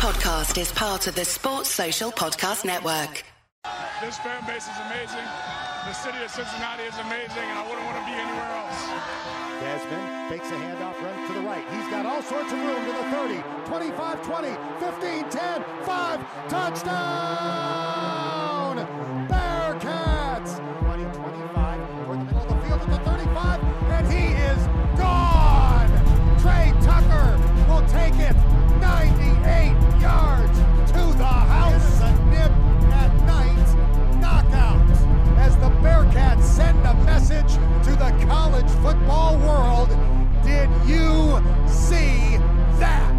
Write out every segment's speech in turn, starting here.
podcast is part of the Sports Social Podcast Network. This fan base is amazing. The city of Cincinnati is amazing, and I wouldn't want to be anywhere else. Desmond fakes a handoff, runs to the right. He's got all sorts of room to the 30, 25, 20, 15, 10, 5, touchdown! Bearcats send a message to the college football world. Did you see that?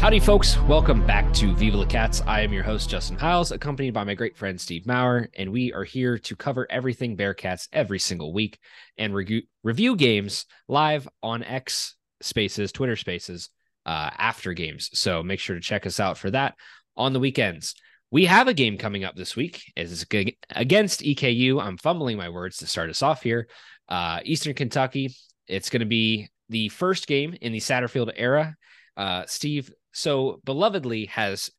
Howdy, folks. Welcome back to Viva La Cats. I am your host, Justin Hiles, accompanied by my great friend, Steve Maurer, and we are here to cover everything Bearcats every single week and regu- review games live on X Spaces, Twitter Spaces, uh, after games. So make sure to check us out for that on the weekends. We have a game coming up this week. It's against EKU. I'm fumbling my words to start us off here. Uh, Eastern Kentucky. It's going to be the first game in the Satterfield era. Uh, Steve so belovedly has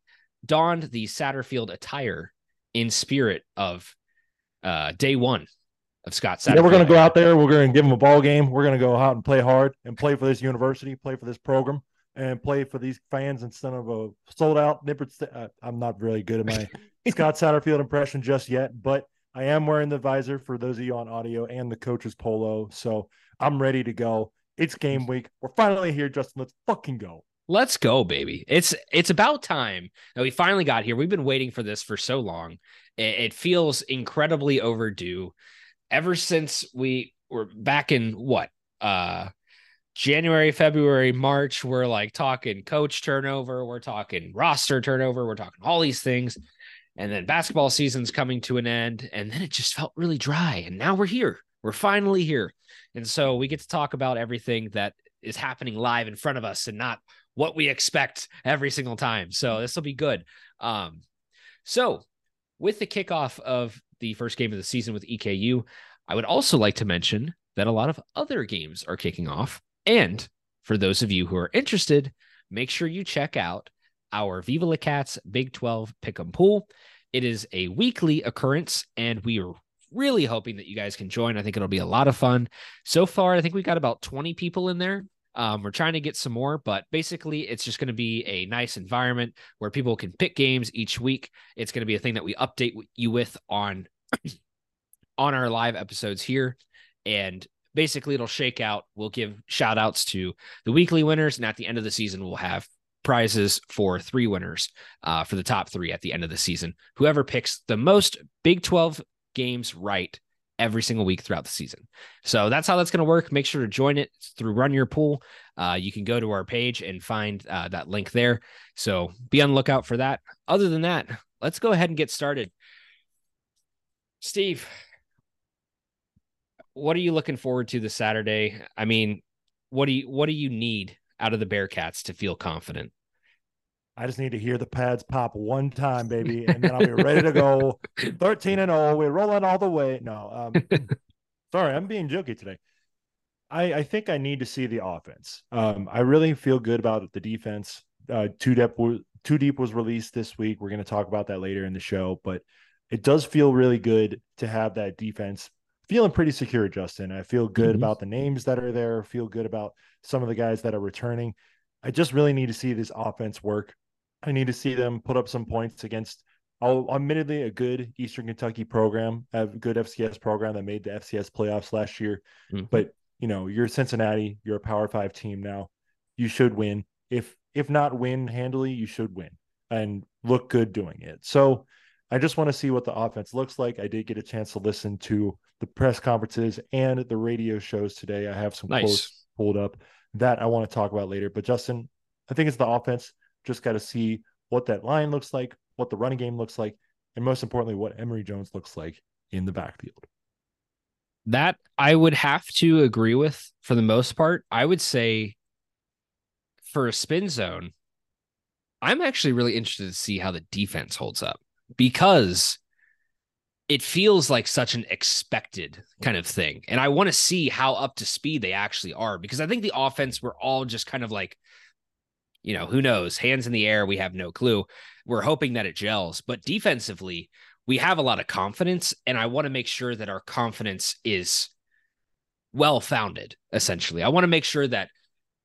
donned the Satterfield attire in spirit of uh, day one of Scott Satterfield. Yeah, we're going to go out there. We're going to give them a ball game. We're going to go out and play hard and play for this university, play for this program, and play for these fans instead of a sold out Nippert. St- uh, I'm not really good at my Scott Satterfield impression just yet, but I am wearing the visor for those of you on audio and the coach's polo. So I'm ready to go. It's game week. We're finally here, Justin. Let's fucking go. Let's go, baby. It's it's about time that we finally got here. We've been waiting for this for so long. It, it feels incredibly overdue. Ever since we were back in what uh January, February, March, we're like talking coach turnover, we're talking roster turnover, we're talking all these things. And then basketball season's coming to an end. And then it just felt really dry. And now we're here. We're finally here. And so we get to talk about everything that is happening live in front of us and not what we expect every single time. So this will be good. Um, so with the kickoff of the first game of the season with EKU, I would also like to mention that a lot of other games are kicking off. And for those of you who are interested, make sure you check out our Viva La Cats Big 12 Pick'em Pool. It is a weekly occurrence, and we are really hoping that you guys can join. I think it'll be a lot of fun. So far, I think we've got about 20 people in there. Um, we're trying to get some more, but basically, it's just going to be a nice environment where people can pick games each week. It's going to be a thing that we update you with on on our live episodes here, and basically, it'll shake out. We'll give shout outs to the weekly winners, and at the end of the season, we'll have prizes for three winners uh, for the top three at the end of the season. Whoever picks the most Big 12 games right every single week throughout the season. So that's how that's going to work. Make sure to join it through Run Your Pool. Uh, you can go to our page and find uh, that link there. So be on the lookout for that. Other than that, let's go ahead and get started. Steve, what are you looking forward to this Saturday? I mean, what do you what do you need out of the Bearcats to feel confident? I just need to hear the pads pop one time, baby, and then I'll be ready to go. 13 and 0. We're rolling all the way. No, um, sorry, I'm being jokey today. I, I think I need to see the offense. Um, I really feel good about the defense. Uh, two deep, two deep was released this week. We're going to talk about that later in the show, but it does feel really good to have that defense feeling pretty secure, Justin. I feel good mm-hmm. about the names that are there. Feel good about some of the guys that are returning. I just really need to see this offense work. I need to see them put up some points against, oh, admittedly, a good Eastern Kentucky program, a good FCS program that made the FCS playoffs last year. Mm-hmm. But you know, you're Cincinnati, you're a Power Five team now. You should win. If if not win handily, you should win and look good doing it. So I just want to see what the offense looks like. I did get a chance to listen to the press conferences and the radio shows today. I have some nice. quotes pulled up that I want to talk about later. But Justin, I think it's the offense. Just got to see what that line looks like, what the running game looks like, and most importantly, what Emory Jones looks like in the backfield. That I would have to agree with for the most part. I would say for a spin zone, I'm actually really interested to see how the defense holds up because it feels like such an expected kind of thing. And I want to see how up to speed they actually are because I think the offense, we're all just kind of like you know, who knows? Hands in the air, we have no clue. We're hoping that it gels, but defensively, we have a lot of confidence, and I want to make sure that our confidence is well founded. Essentially, I want to make sure that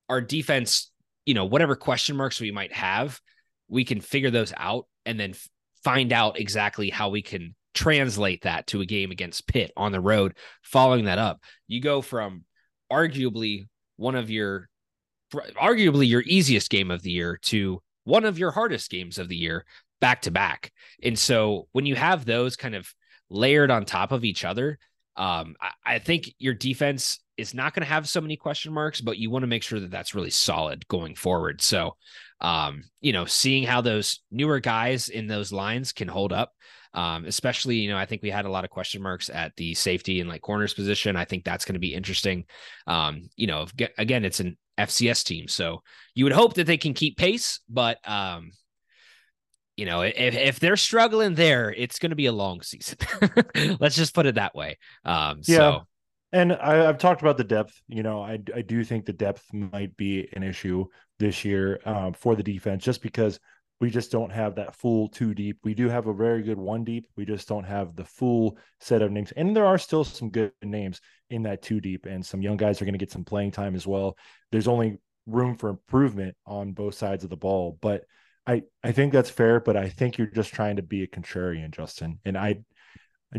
our defense, you know, whatever question marks we might have, we can figure those out and then find out exactly how we can translate that to a game against Pitt on the road. Following that up, you go from arguably one of your arguably your easiest game of the year to one of your hardest games of the year back to back. And so when you have those kind of layered on top of each other, um, I, I think your defense is not going to have so many question marks, but you want to make sure that that's really solid going forward. So, um, you know, seeing how those newer guys in those lines can hold up, um, especially, you know, I think we had a lot of question marks at the safety and like corners position. I think that's going to be interesting. Um, you know, again, it's an FCS team, so you would hope that they can keep pace, but um, you know, if, if they're struggling there, it's going to be a long season. Let's just put it that way. Um, yeah. So. And I, have talked about the depth. You know, I, I do think the depth might be an issue this year um, for the defense, just because we just don't have that full two deep. We do have a very good one deep. We just don't have the full set of names. And there are still some good names in that two deep, and some young guys are going to get some playing time as well. There's only room for improvement on both sides of the ball, but I I think that's fair, but I think you're just trying to be a contrarian, Justin. And I,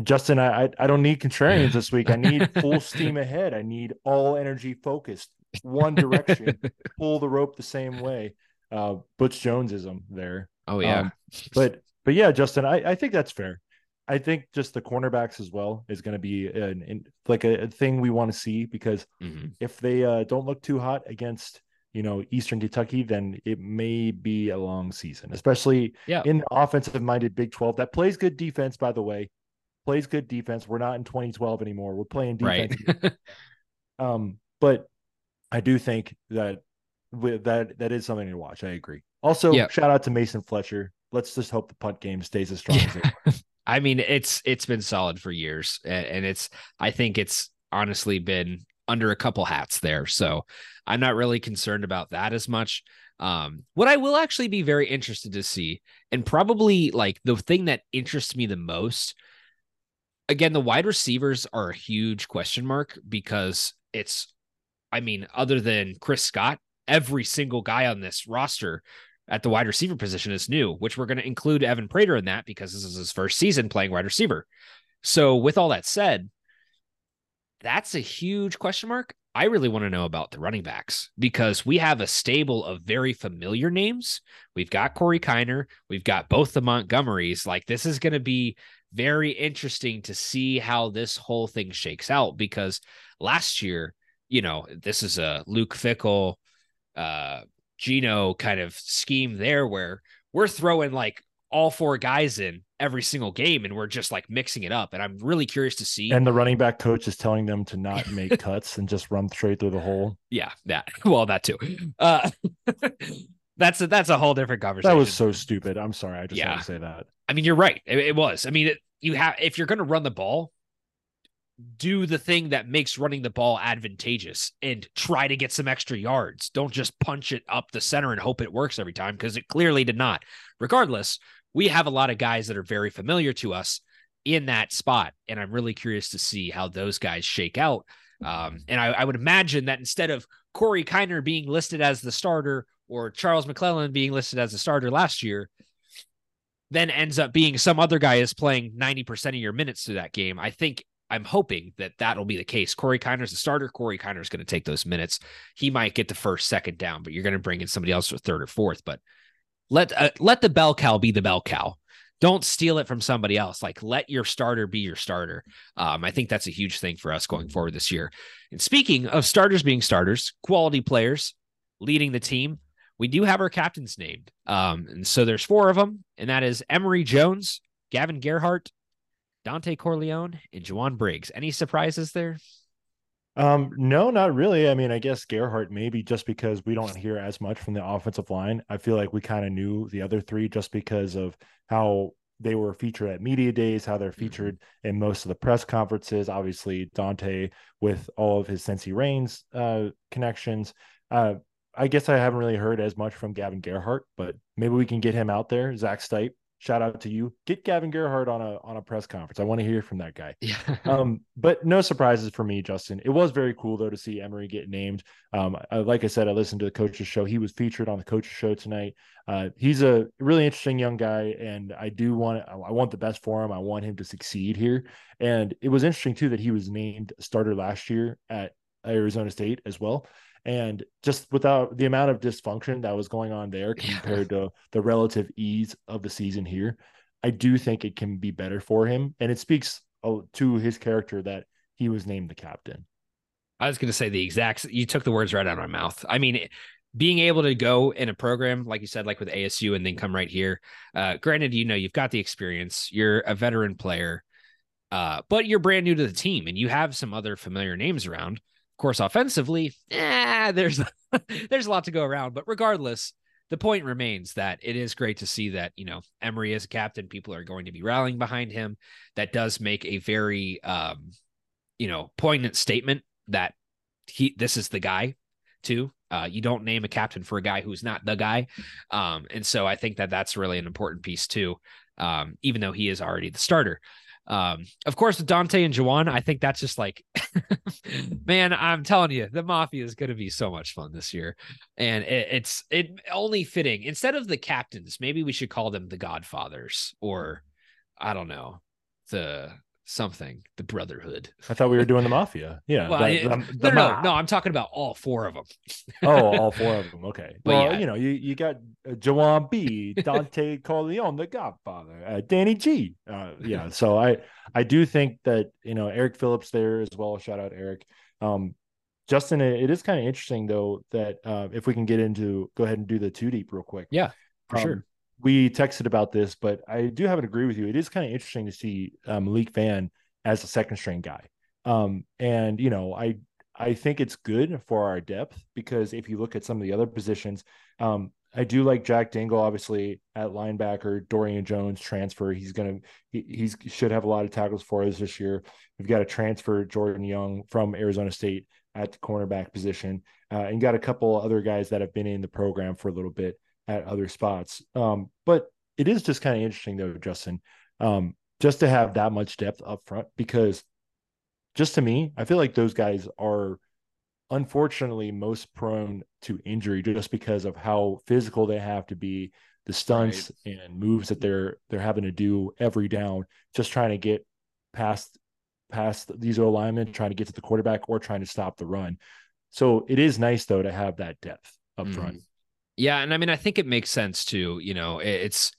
Justin, I I don't need contrarians this week. I need full steam ahead. I need all energy focused, one direction, pull the rope the same way. Uh, Butch Jonesism there. Oh yeah, um, but but yeah, Justin, I I think that's fair. I think just the cornerbacks as well is going to be an, an, like a, a, thing we want to see because mm-hmm. if they uh, don't look too hot against you know Eastern Kentucky, then it may be a long season, especially yeah. in the offensive minded Big 12 that plays good defense, by the way. Plays good defense. We're not in 2012 anymore. We're playing defense. Right. um, but I do think that with that that is something to watch. I agree. Also, shout out to Mason Fletcher. Let's just hope the punt game stays as strong yeah. as it was. I mean, it's it's been solid for years, and it's I think it's honestly been under a couple hats there. So I'm not really concerned about that as much. Um, what I will actually be very interested to see, and probably like the thing that interests me the most, again, the wide receivers are a huge question mark because it's, I mean, other than Chris Scott, every single guy on this roster at the wide receiver position is new, which we're going to include Evan Prater in that because this is his first season playing wide receiver. So, with all that said, that's a huge question mark. I really want to know about the running backs because we have a stable of very familiar names. We've got Corey Kiner, we've got both the Montgomerys. Like, this is going to be very interesting to see how this whole thing shakes out because last year, you know, this is a Luke Fickell, uh, Gino kind of scheme there where we're throwing like all four guys in every single game and we're just like mixing it up. And i'm really curious to see and the running back coach is telling them to not make cuts and just run straight through the hole. Yeah that well that too. Uh that's a that's a whole different conversation that was so stupid. I'm sorry i just yeah. want to say that. I mean you're right. It, it was. I mean it, you have if you're going to run the ball do the thing that makes running the ball advantageous and try to get some extra yards. Don't just punch it up the center and hope it works every time because it clearly did not. Regardless, we have a lot of guys that are very familiar to us in that spot. And I'm really curious to see how those guys shake out. Um, and I, I, would imagine that instead of Corey Kiner being listed as the starter or Charles McClellan being listed as the starter last year, then ends up being some other guy is playing 90% of your minutes to that game. I think I'm hoping that that'll be the case. Corey Kiner's the starter. Corey Kiner is going to take those minutes. He might get the first, second down, but you're going to bring in somebody else for third or fourth. But let uh, let the bell cow be the bell cow. Don't steal it from somebody else. Like let your starter be your starter. Um, I think that's a huge thing for us going forward this year. And speaking of starters being starters, quality players leading the team, we do have our captains named. Um, and so there's four of them, and that is Emory Jones, Gavin Gerhardt, Dontay Corleone, and Jowon Briggs. Any surprises there? Um, no, not really. I mean, I guess Gerhardt maybe just because we don't hear as much from the offensive line. I feel like we kind of knew the other three just because of how they were featured at media days, how they're mm-hmm. featured in most of the press conferences. Obviously, Dontay with all of his Cincy Reigns uh, connections. Uh, I guess I haven't really heard as much from Gavin Gerhardt, but maybe we can get him out there. Zach Stipe, shout out to you. Get Gavin Gerhardt on a on a press conference. I want to hear from that guy. Yeah. um, but no surprises for me, Justin. It was very cool though to see Emory get named. Um, I, like I said, I listened to the coach's show. He was featured on the coach's show tonight. Uh, he's a really interesting young guy, and I do want I want the best for him. I want him to succeed here. And it was interesting too that he was named starter last year at Arizona State as well. And just without the amount of dysfunction that was going on there compared yeah. to the relative ease of the season here, I do think it can be better for him. And it speaks uh, to his character that he was named the captain. I was going to say the exact, you took the words right out of my mouth. I mean, being able to go in a program, like you said, like with ASU and then come right here. Uh, granted, you know, you've got the experience, you're a veteran player, uh, but you're brand new to the team and you have some other familiar names around course, offensively, eh, there's there's a lot to go around. But regardless, the point remains that it is great to see that you know Emory is a captain, people are going to be rallying behind him. That does make a very um, you know poignant statement that he this is the guy too. Uh, you don't name a captain for a guy who's not the guy, um, and so I think that that's really an important piece too. Um, even though he is already the starter. Um, of course, with Dontay and Jowon, I think that's just like, man, I'm telling you, the Mafia is going to be so much fun this year, and it, it's it only fitting. Instead of the captains, maybe we should call them the Godfathers, or I don't know, the something, the Brotherhood. I thought we were doing the Mafia. Yeah. Well, the, the, the no, no, no, I'm talking about all four of them. oh, all four of them. Okay. But well, yeah. you know, you, you got uh, Jowon B, Dontay Corleone, the Godfather, uh, Danny G. Uh, yeah. So I I do think that you know Eric Phillips there as well. Shout out Eric. Um, Justin, it is kind of interesting though that uh, if we can get into go ahead and do the two deep real quick. Yeah, for um, sure we texted about this, but I do have to agree with you. It is kind of interesting to see um, Malik Vann as a second string guy. Um, and you know, I I think it's good for our depth because if you look at some of the other positions, um, I do like Jack Dingle, obviously at linebacker. Dorian Jones transfer. He's gonna he he's, should have a lot of tackles for us this year. We've got a transfer Jordan Young from Arizona State at the cornerback position, uh, and got a couple other guys that have been in the program for a little bit at other spots. Um, but it is just kind of interesting though, Justin, um, just to have that much depth up front because just to me, I feel like those guys are unfortunately most prone to injury just because of how physical they have to be, the stunts right. and moves that they're they're having to do every down, just trying to get past past these O linemen, trying to get to the quarterback or trying to stop the run. So it is nice though to have that depth up mm. front. Yeah, and I mean, I think it makes sense too. You know, it's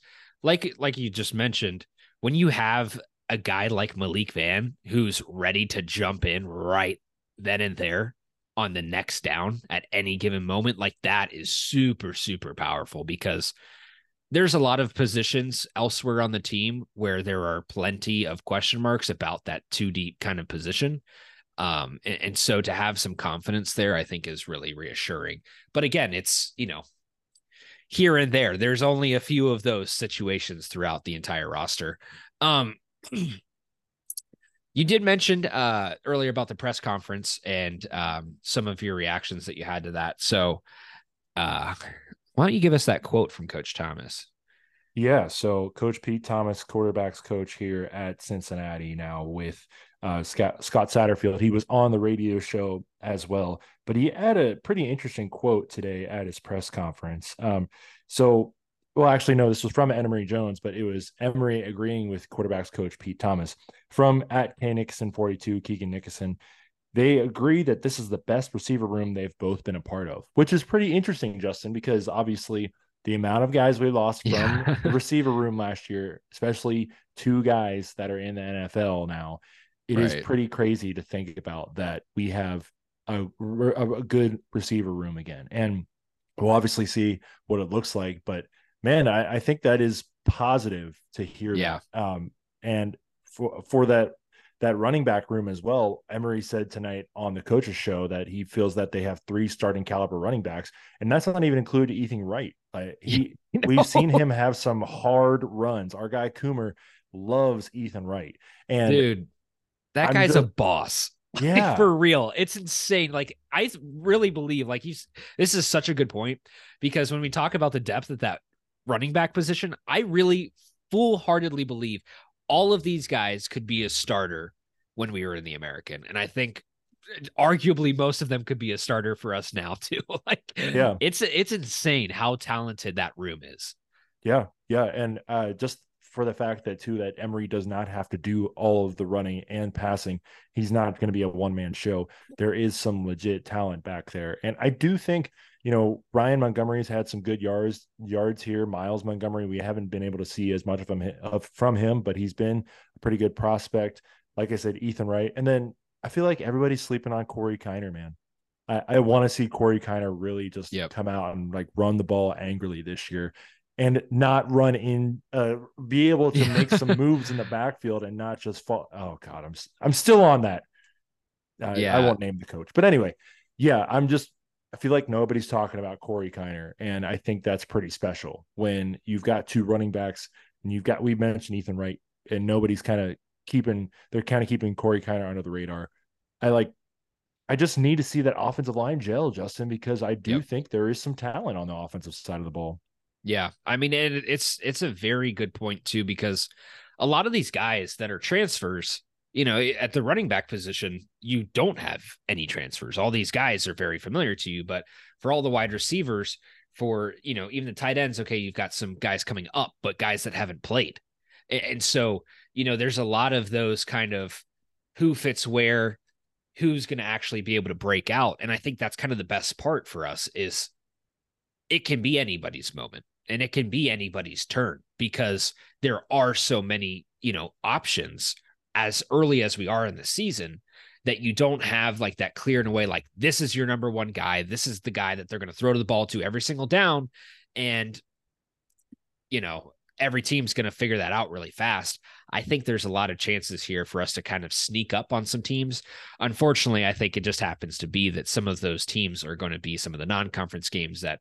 like like you just mentioned when you have a guy like Malik Vann who's ready to jump in right then and there on the next down at any given moment, like that is super super powerful because there's a lot of positions elsewhere on the team where there are plenty of question marks about that two deep kind of position. Um, and, and, so to have some confidence there, I think is really reassuring. But again, it's, you know, here and there. There's only a few of those situations throughout the entire roster. Um, you did mention uh, earlier about the press conference and um, some of your reactions that you had to that. So, uh, why don't you give us that quote from Coach Thomas? Yeah. So, Coach Pete Thomas, quarterbacks coach here at Cincinnati now with uh, Scott, Scott Satterfield. He was on the radio show as well, but he had a pretty interesting quote today at his press conference. Um, so, well, actually, no, this was from Emory Jones, but it was Emory agreeing with quarterbacks coach Pete Thomas from at K Nickerson 42, Keegan Nickerson. They agree that this is the best receiver room they've both been a part of, which is pretty interesting, Justin, because obviously the amount of guys we lost from yeah. the receiver room last year, especially two guys that are in the NFL now, it right. is pretty crazy to think about that we have a, a good receiver room again. And we'll obviously see what it looks like. But man, I, I think that is positive to hear. Yeah. That. Um, and for for that that running back room as well. Emory said tonight on the coaches show that he feels that they have three starting caliber running backs, and that's not even included Ethan Wright. Like he, we've seen him have some hard runs. Our guy Coomer loves Ethan Wright, and dude, that guy's a boss. Yeah, like, for real. It's insane. Like I really believe like he's this is such a good point because when we talk about the depth at that running back position, I really full heartedly believe all of these guys could be a starter when we were in the American. And I think arguably most of them could be a starter for us now too. like Yeah. it's it's insane how talented that room is. Yeah, yeah, and uh, just for the fact that too that Emory does not have to do all of the running and passing, he's not going to be a one man show. There is some legit talent back there, and I do think you know Ryan Montgomery's had some good yards yards here. Myles Montgomery, we haven't been able to see as much of him of, from him, but he's been a pretty good prospect. Like I said, Ethan Wright, and then I feel like everybody's sleeping on Corey Kiner, man. I, I want to see Corey Kiner really just Yep. come out and like run the ball angrily this year and not run in uh be able to make some moves in the backfield and not just fall oh god i'm i'm still on that I, Yeah. I won't name the coach but anyway yeah i'm just i feel like nobody's talking about corey kiner and i think that's pretty special when you've got two running backs and you've got we mentioned ethan wright and nobody's kind of keeping they're kind of keeping corey kiner under the radar i like I just need to see that offensive line gel, Justin, because I do Yep. think there is some talent on the offensive side of the ball. Yeah, I mean, and it's it's a very good point too because a lot of these guys that are transfers, you know, at the running back position, you don't have any transfers. All these guys are very familiar to you, but for all the wide receivers, for you know, even the tight ends, okay, you've got some guys coming up, but guys that haven't played, and so you know, there's a lot of those kind of who fits where, who's going to actually be able to break out, and I think that's kind of the best part for us is it can be anybody's moment and it can be anybody's turn because there are so many, you know, options as early as we are in the season that you don't have like that clear in a way like this is your number one guy, this is the guy that they're going to throw to the ball to every single down and you know, every team's going to figure that out really fast. I think there's a lot of chances here for us to kind of sneak up on some teams. Unfortunately, I think it just happens to be that some of those teams are going to be some of the non-conference games that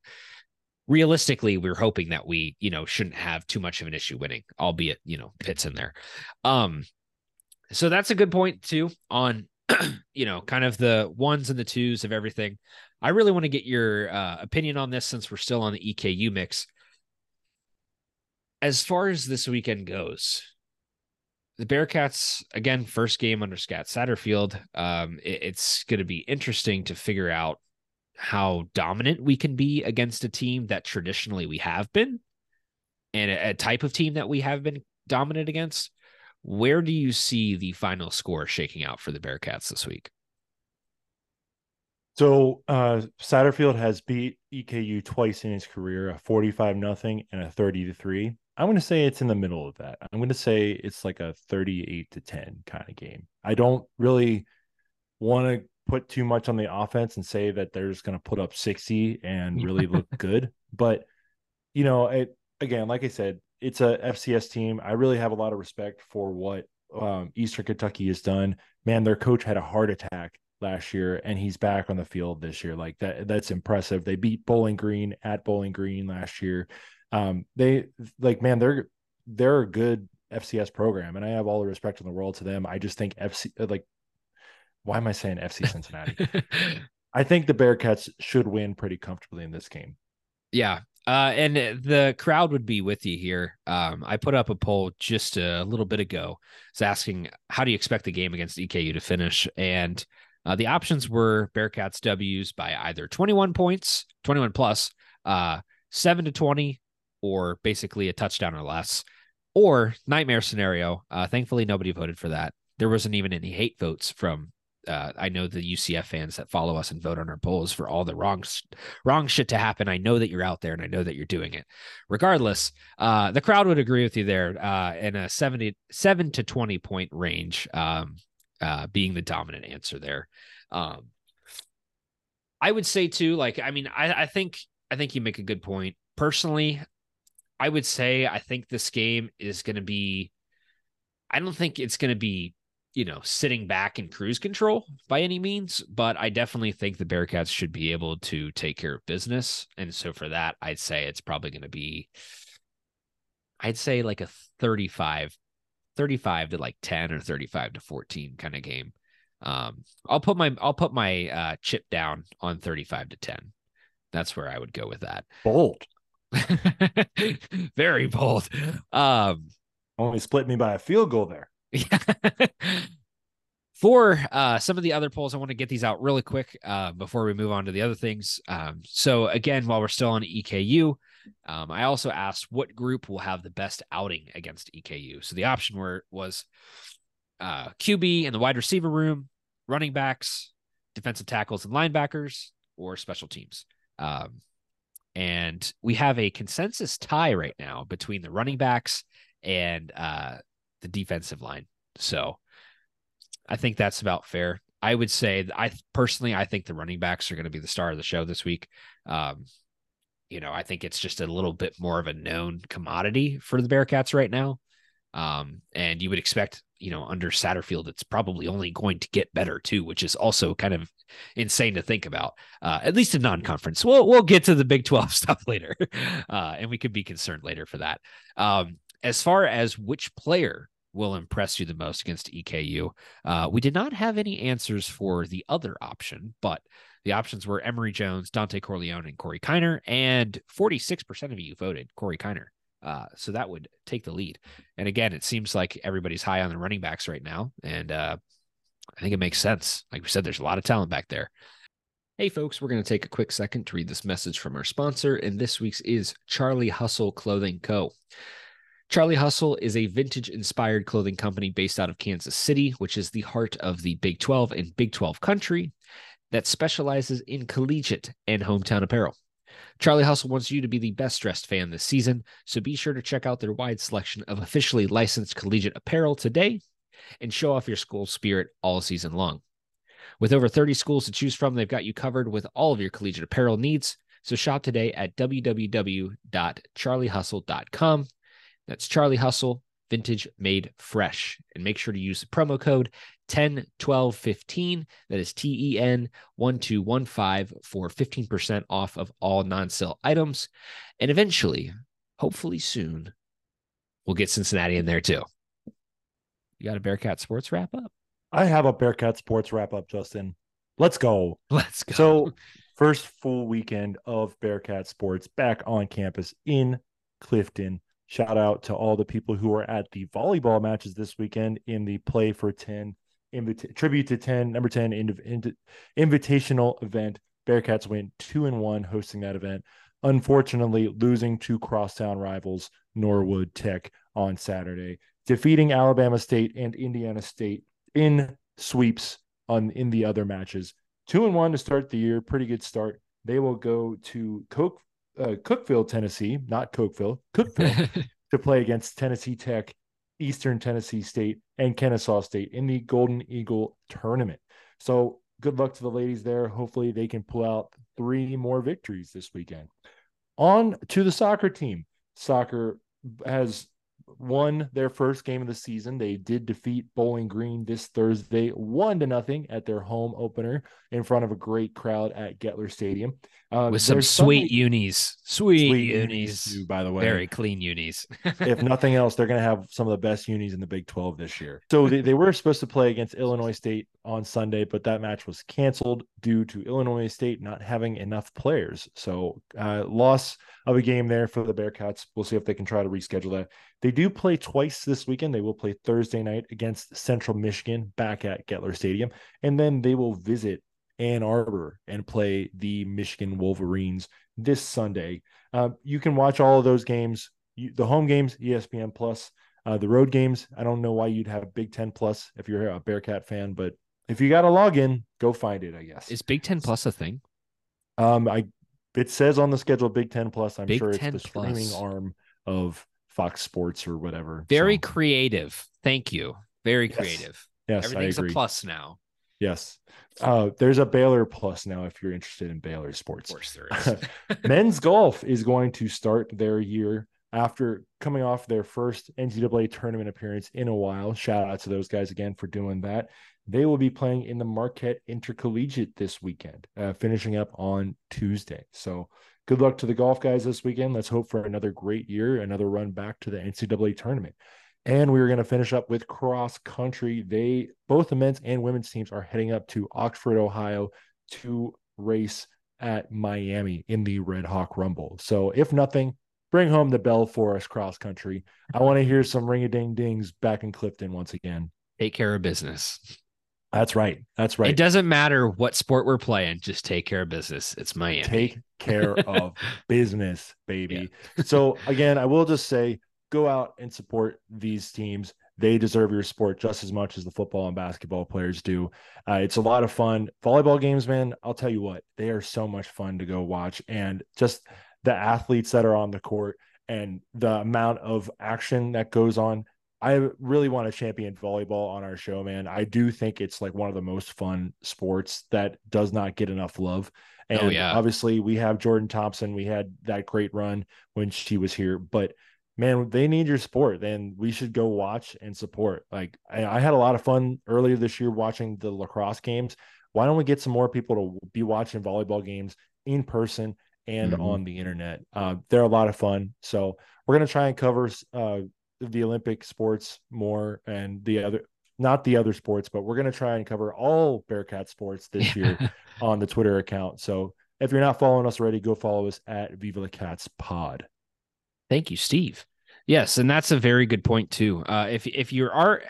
realistically we're hoping that we you know shouldn't have too much of an issue winning albeit you know pits in there um so that's a good point too on you know kind of the ones and the twos of everything i really want to get your uh, opinion on this since we're still on the eku mix as far as this weekend goes the bearcats again first game under scott satterfield um it- it's going to be interesting to figure out how dominant we can be against a team that traditionally we have been and a, a type of team that we have been dominant against. Where do you see the final score shaking out for the Bearcats this week? So uh Satterfield has beat EKU twice in his career, a 45 nothing and a 30 to 3. I'm going to say it's in the middle of that. I'm going to say it's like a 38 to 10 kind of game. I don't really want to put too much on the offense and say that they're just going to put up 60 and really look good, but you know, it again, like I said, it's a FCS team. I really have a lot of respect for what um, Eastern Kentucky has done. Man, their coach had a heart attack last year and he's back on the field this year. Like that that's impressive. They beat Bowling Green at Bowling Green last year. Um they like man, they're they're a good FCS program and I have all the respect in the world to them. I just think FC like why am I saying FC Cincinnati? I think the Bearcats should win pretty comfortably in this game. yeah. Uh, and the crowd would be with you here. Um, I put up a poll just a little bit ago. It's asking, how do you expect the game against EKU to finish? And uh, the options were Bearcats W's by either 21 points, 21 plus, uh, 7 to 20, or basically a touchdown or less, or nightmare scenario. Uh, thankfully, nobody voted for that. There wasn't even any hate votes from. Uh, I know the UCF fans that follow us and vote on our polls for all the wrong, wrong shit to happen. I know that you're out there and I know that you're doing it. Regardless, uh, the crowd would agree with you there uh, in a 70, 7 to 20 point range, um, uh, being the dominant answer there. Um, I would say too, like, I mean, I, I think, I think you make a good point. Personally, I would say I think this game is going to be, I don't think it's going to be, you know, sitting back in cruise control by any means, but I definitely think the Bearcats should be able to take care of business. And so for that, I'd say it's probably going to be, I'd say like a 35, 35 to like 10 or 35 to 14 kind of game. Um, I'll put my I'll put my uh, chip down on 35 to 10. That's where I would go with that. Bold. Very bold. Um, Only split me by a field goal there. yeah. For uh, some of the other polls, I want to get these out really quick uh, before we move on to the other things. Um, so, again, while we're still on EKU, um, I also asked what group will have the best outing against EKU. So, the option were was uh, QB in the wide receiver room, running backs, defensive tackles and linebackers, or special teams. Um, and we have a consensus tie right now between the running backs and uh, the defensive line. So I think that's about fair. I would say I personally I think the running backs are going to be the star of the show this week. Um, you know, I think it's just a little bit more of a known commodity for the Bearcats right now. Um, and you would expect, you know, under Satterfield, it's probably only going to get better too, which is also kind of insane to think about. Uh, at least in non-conference. We'll we'll get to the Big 12 stuff later. Uh, and we could be concerned later for that. Um, as far as which player will impress you the most against EKU, uh, we did not have any answers for the other option, but the options were Emory Jones, Dontay Corleone, and Corey Kiner, and 46% of you voted Corey Kiner. Uh, so that would take the lead. And again, it seems like everybody's high on the running backs right now. And uh, I think it makes sense. Like we said, there's a lot of talent back there. Hey, folks, we're going to take a quick second to read this message from our sponsor. And this week's is Charlie Hustle Clothing Co. Charlie Hustle is a vintage inspired clothing company based out of Kansas City, which is the heart of the Big 12 and Big 12 country that specializes in collegiate and hometown apparel. Charlie Hustle wants you to be the best dressed fan this season, so be sure to check out their wide selection of officially licensed collegiate apparel today and show off your school spirit all season long. With over 30 schools to choose from, they've got you covered with all of your collegiate apparel needs. So shop today at www.charliehustle.com. That's Charlie Hustle, vintage made fresh. And make sure to use the promo code 101215. That is T E N 1215 for 15% off of all non sale items. And eventually, hopefully soon, we'll get Cincinnati in there too. You got a Bearcat Sports wrap up? I have a Bearcat Sports wrap up, Justin. Let's go. Let's go. So, first full weekend of Bearcat Sports back on campus in Clifton. Shout out to all the people who are at the volleyball matches this weekend in the Play for 10 invita- tribute to 10, number 10 inv- inv- invitational event. Bearcats went two and one hosting that event. Unfortunately, losing to crosstown rivals Norwood Tech on Saturday, defeating Alabama State and Indiana State in sweeps on in the other matches. Two and one to start the year, pretty good start. They will go to Coke, uh, Cookeville, Tennessee, not Cokeville, Cookeville, to play against Tennessee Tech, Eastern Tennessee State, and Kennesaw State in the Golden Eagle tournament. So good luck to the ladies there. Hopefully they can pull out three more victories this weekend. On to the soccer team. Soccer has won their first game of the season. They did defeat Bowling Green this Thursday, one to nothing at their home opener in front of a great crowd at Gettler Stadium. Um, With some sweet unis. Sweet, sweet unis. too, by the way. Very clean unis. if nothing else, they're going to have some of the best unis in the Big 12 this year. So they, they were supposed to play against Illinois State on Sunday, but that match was canceled due to Illinois State not having enough players. So uh, loss of a game there for the Bearcats. We'll see if they can try to reschedule that. They do play twice this weekend. They will play Thursday night against Central Michigan back at Gettler Stadium, and then they will visit Ann Arbor and play the Michigan Wolverines this Sunday. Uh, you can watch all of those games. You, the home games, ESPN Plus. Uh, the road games, I don't know why you'd have Big Ten Plus if you're a Bearcat fan, but if you got a login, go find it. I guess. Is Big Ten Plus a thing? Um, I it says on the schedule Big Ten Plus. I'm Big sure it's 10 the streaming Plus. arm of Fox Sports or whatever. Very So, creative. Thank you. Very Yes. creative. yes, Everything's a plus now. Yes. Uh, there's a Baylor Plus now if you're interested in Baylor sports. Of course there is. Men's golf is going to start their year after coming off their first NCAA tournament appearance in a while. Shout out to those guys again for doing that. They will be playing in the Marquette Intercollegiate this weekend, uh, finishing up on Tuesday. So good luck to the golf guys this weekend. Let's hope for another great year, another run back to the NCAA tournament. And we are going to finish up with cross country. They both the men's and women's teams are heading up to Oxford, Ohio to race at Miami in the Red Hawk Rumble. So, if nothing, bring home the Bell Forest cross country. I want to hear some ring a ding dings back in Clifton once again. Take care of business. That's right. That's right. It doesn't matter what sport we're playing, just take care of business. It's Miami. Take care of business, baby. Yeah. so, again, I will just say go out and support these teams. They deserve your support just as much as the football and basketball players do. Uh, it's a lot of fun. Volleyball games, man, I'll tell you what, they are so much fun to go watch. And just the athletes that are on the court and the amount of action that goes on. I really want to champion volleyball on our show, man. I do think it's like one of the most fun sports that does not get enough love. Oh, and oh, yeah. obviously, we have Jordan Thompson. We had that great run when she was here, but man, they need your support. Then we should go watch and support. Like I, I, had a lot of fun earlier this year watching the lacrosse games. Why don't we get some more people to be watching volleyball games in person and mm-hmm. on the internet? Uh, they're a lot of fun. So we're gonna try and cover uh, the Olympic sports more and the other. Not the other sports, but we're going to try and cover all Bearcat sports this year on the Twitter account. So if you're not following us already, go follow us at Viva the Cats Pod. Thank you, Steve. Yes, and that's a very good point too. Uh, if if you are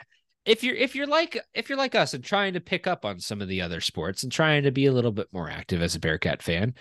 if you're if you're like if you're like us and trying to pick up on some of the other sports and trying to be a little bit more active as a Bearcat fan,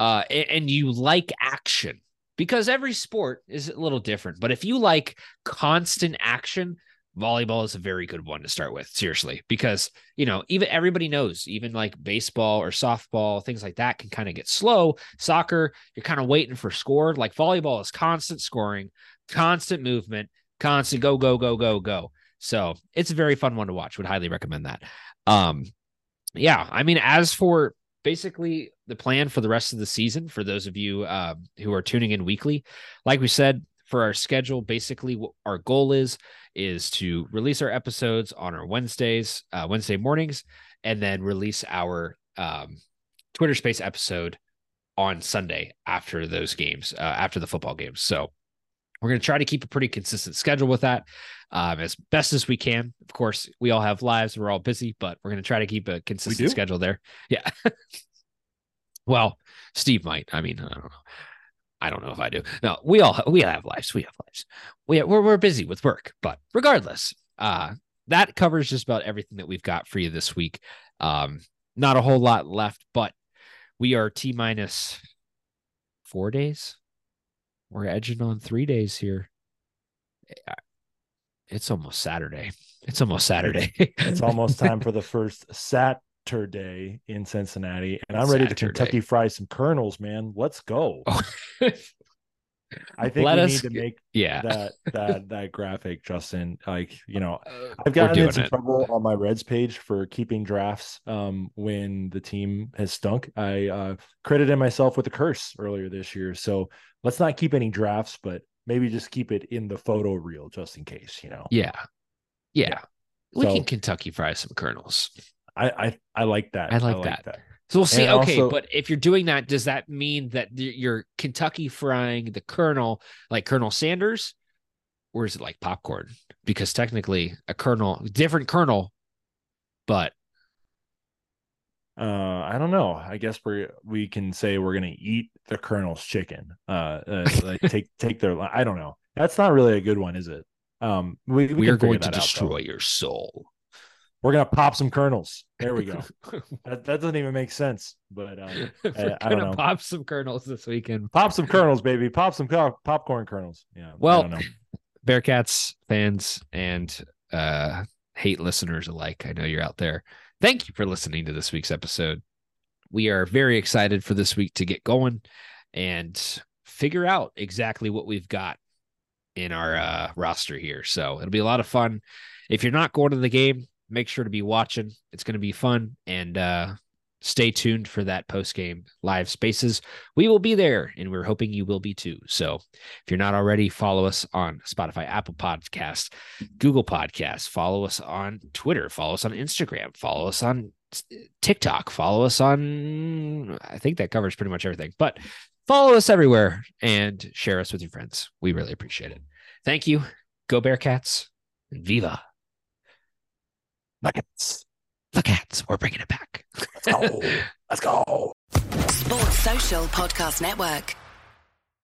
uh, and, and you like action because every sport is a little different. But if you like constant action, volleyball is a very good one to start with seriously because you know even everybody knows even like baseball or softball things like that can kind of get slow. Soccer you're kind of waiting for score. Like volleyball is constant scoring constant movement constant go go go go go. So it's a very fun one to watch would highly recommend that. Um yeah i mean as for basically the plan for the rest of the season for those of you uh, who are tuning in weekly like we said for our schedule basically our goal is is to release our episodes on our wednesdays uh, wednesday mornings and then release our um, twitter space episode on sunday after those games uh, after the football games. So we're going to try to keep a pretty consistent schedule with that um, as best as we can. Of course, we all have lives, we're all busy, but we're going to try to keep a consistent schedule there. Yeah. well, Steve might. I mean, I don't know. I don't know if I do. No, we all we have lives. We have lives. We we're we're busy with work, but regardless, uh, that covers just about everything that we've got for you this week. Um, not a whole lot left, but we are t minus four days. We're edging on three days here. It's almost Saturday. It's almost Saturday. it's almost time for the first Saturday in Cincinnati, and I'm ready to Kentucky fry some kernels, man. Let's go. Oh. I think Let we us, need to make yeah that that that graphic, Justin. Like you know, uh, I've gotten in some it. trouble on my Reds page for keeping drafts um, when the team has stunk. I uh, credited myself with a curse earlier this year, so let's not keep any drafts, but maybe just keep it in the photo reel just in case. You know? Yeah, yeah. yeah. We so, can Kentucky fry some kernels. I I, I like that. I like, I like that. that. So we'll see. And okay, also, but if you're doing that, does that mean that you're Kentucky frying the kernel like Colonel Sanders, or is it like popcorn? Because technically, a kernel, different kernel, but uh, I don't know. I guess we we can say we're gonna eat the Colonel's chicken. Uh, uh like take take their. I don't know. That's not really a good one, is it? Um, we, we, we are going to destroy out, your soul. We're gonna pop some kernels. There we go. that, that doesn't even make sense, but uh, I, I, don't know. Pop some kernels this weekend. Pop some kernels, baby. Pop some co- popcorn kernels. Yeah. Well, Bearcats fans and uh, hate listeners alike. I know you're out there. Thank you for listening to this week's episode. We are very excited for this week to get going and figure out exactly what we've got in our uh, roster here. So it'll be a lot of fun. If you're not going to the game, make sure to be watching. It's going to be fun and uh, stay tuned for that post game live spaces. We will be there and we're hoping you will be too. So if you're not already, follow us on Spotify, Apple Podcast, Google Podcasts, follow us on Twitter, follow us on Instagram, follow us on TikTok, follow us on, I think that covers pretty much everything, but follow us everywhere and share us with your friends. We really appreciate it. Thank you. Go Bearcats. And Viva Nuggets. the Cats. We're bringing it back. Let's go. Let's go. Sports Social Podcast Network.